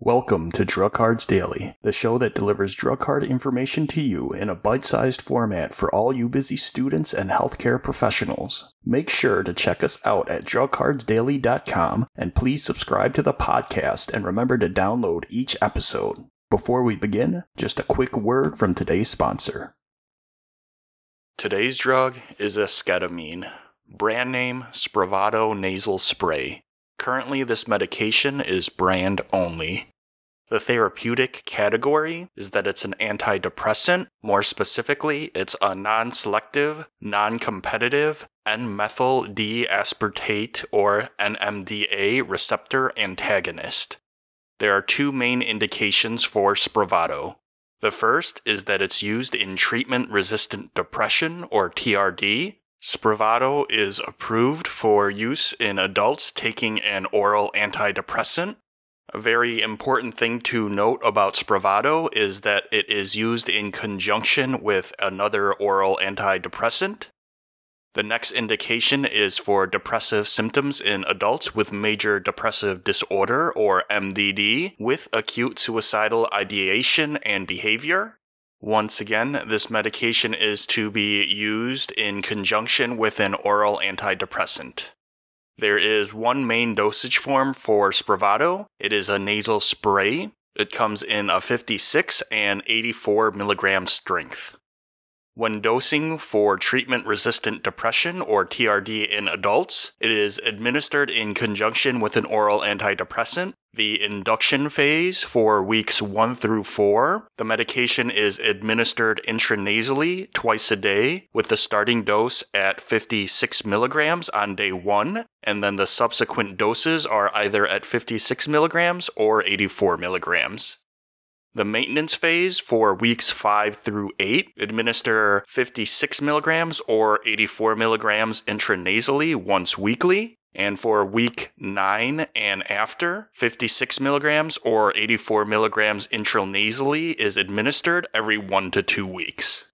Welcome to Drug Cards Daily, the show that delivers drug card information to you in a bite sized format for all you busy students and healthcare professionals. Make sure to check us out at drugcardsdaily.com and please subscribe to the podcast and remember to download each episode. Before we begin, just a quick word from today's sponsor. Today's drug is esketamine, brand name Spravato nasal spray. Currently, this medication is brand only. The therapeutic category is that it's an antidepressant. More specifically, it's a non selective, non competitive N methyl D aspartate or NMDA receptor antagonist. There are two main indications for Spravato. The first is that it's used in treatment resistant depression or TRD, Spravato is approved for use in adults taking an oral antidepressant. A very important thing to note about Spravato is that it is used in conjunction with another oral antidepressant. The next indication is for depressive symptoms in adults with major depressive disorder or MDD with acute suicidal ideation and behavior. Once again, this medication is to be used in conjunction with an oral antidepressant. There is one main dosage form for Spravato. It is a nasal spray. It comes in a 56 and 84 milligram strength. When dosing for treatment resistant depression or TRD in adults, it is administered in conjunction with an oral antidepressant. The induction phase for weeks 1 through 4, the medication is administered intranasally twice a day with the starting dose at 56 milligrams on day 1, and then the subsequent doses are either at 56 milligrams or 84 milligrams. The maintenance phase for weeks 5 through 8 administer 56 milligrams or 84 milligrams intranasally once weekly. And for week 9 and after, 56 milligrams or 84 milligrams intranasally is administered every 1 to 2 weeks.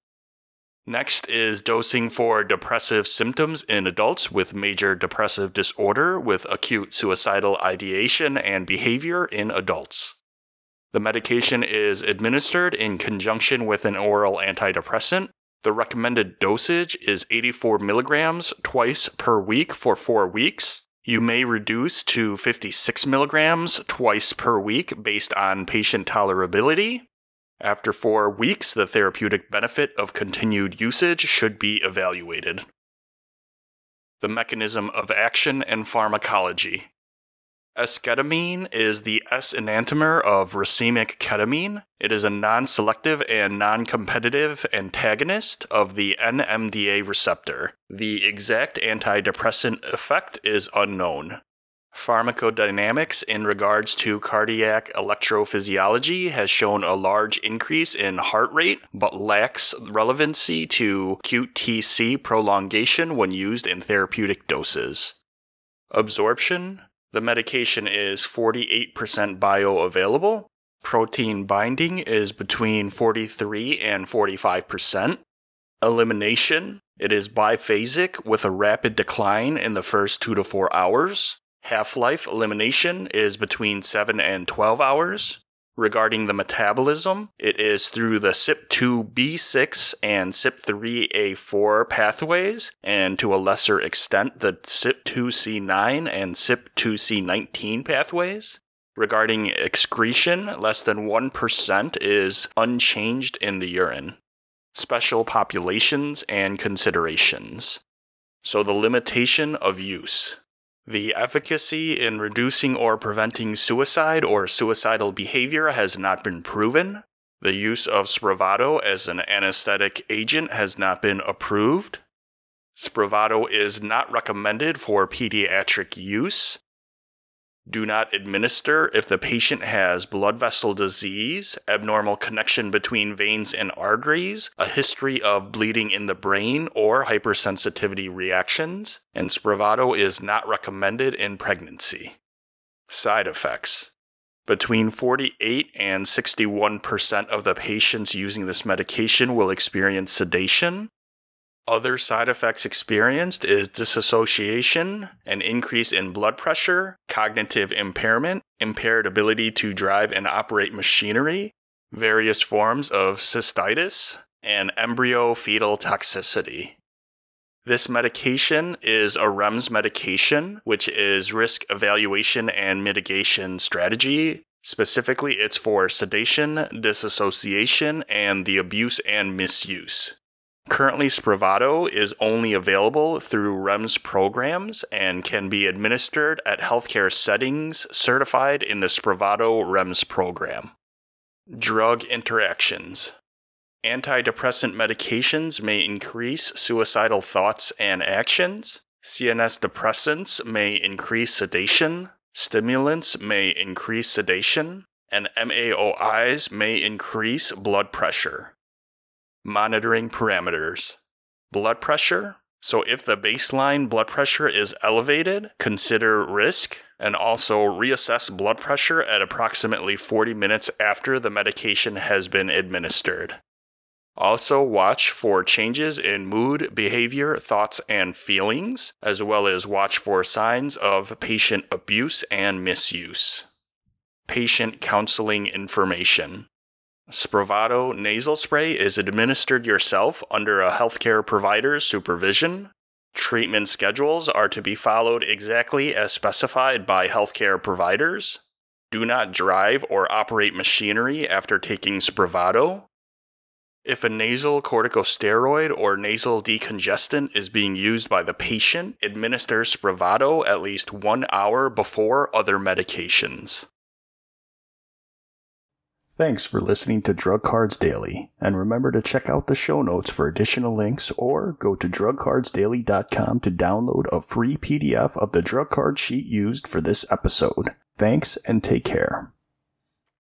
Next is dosing for depressive symptoms in adults with major depressive disorder with acute suicidal ideation and behavior in adults. The medication is administered in conjunction with an oral antidepressant. The recommended dosage is 84 milligrams twice per week for four weeks. You may reduce to 56 milligrams twice per week based on patient tolerability. After four weeks, the therapeutic benefit of continued usage should be evaluated. The mechanism of action and pharmacology. Esketamine is the S enantiomer of racemic ketamine. It is a non selective and non competitive antagonist of the NMDA receptor. The exact antidepressant effect is unknown. Pharmacodynamics in regards to cardiac electrophysiology has shown a large increase in heart rate, but lacks relevancy to QTC prolongation when used in therapeutic doses. Absorption the medication is 48% bioavailable. Protein binding is between 43 and 45%. Elimination, it is biphasic with a rapid decline in the first 2 to 4 hours. Half life elimination is between 7 and 12 hours. Regarding the metabolism, it is through the CYP2B6 and CYP3A4 pathways, and to a lesser extent, the CYP2C9 and CYP2C19 pathways. Regarding excretion, less than 1% is unchanged in the urine. Special populations and considerations. So, the limitation of use. The efficacy in reducing or preventing suicide or suicidal behavior has not been proven. The use of Spravato as an anesthetic agent has not been approved. Spravato is not recommended for pediatric use. Do not administer if the patient has blood vessel disease, abnormal connection between veins and arteries, a history of bleeding in the brain, or hypersensitivity reactions, and Spravato is not recommended in pregnancy. Side effects between 48 and 61% of the patients using this medication will experience sedation. Other side effects experienced is disassociation, an increase in blood pressure, cognitive impairment, impaired ability to drive and operate machinery, various forms of cystitis, and embryo fetal toxicity. This medication is a REMS medication, which is risk evaluation and mitigation strategy. Specifically, it's for sedation, disassociation, and the abuse and misuse. Currently, Spravato is only available through REMS programs and can be administered at healthcare settings certified in the Spravato REMS program. Drug interactions. Antidepressant medications may increase suicidal thoughts and actions. CNS depressants may increase sedation. Stimulants may increase sedation. And MAOIs may increase blood pressure. Monitoring parameters. Blood pressure. So, if the baseline blood pressure is elevated, consider risk and also reassess blood pressure at approximately 40 minutes after the medication has been administered. Also, watch for changes in mood, behavior, thoughts, and feelings, as well as watch for signs of patient abuse and misuse. Patient counseling information. Spravato nasal spray is administered yourself under a healthcare provider's supervision. Treatment schedules are to be followed exactly as specified by healthcare providers. Do not drive or operate machinery after taking Spravato. If a nasal corticosteroid or nasal decongestant is being used by the patient, administer Spravato at least one hour before other medications. Thanks for listening to Drug Cards Daily, and remember to check out the show notes for additional links or go to drugcardsdaily.com to download a free PDF of the drug card sheet used for this episode. Thanks and take care.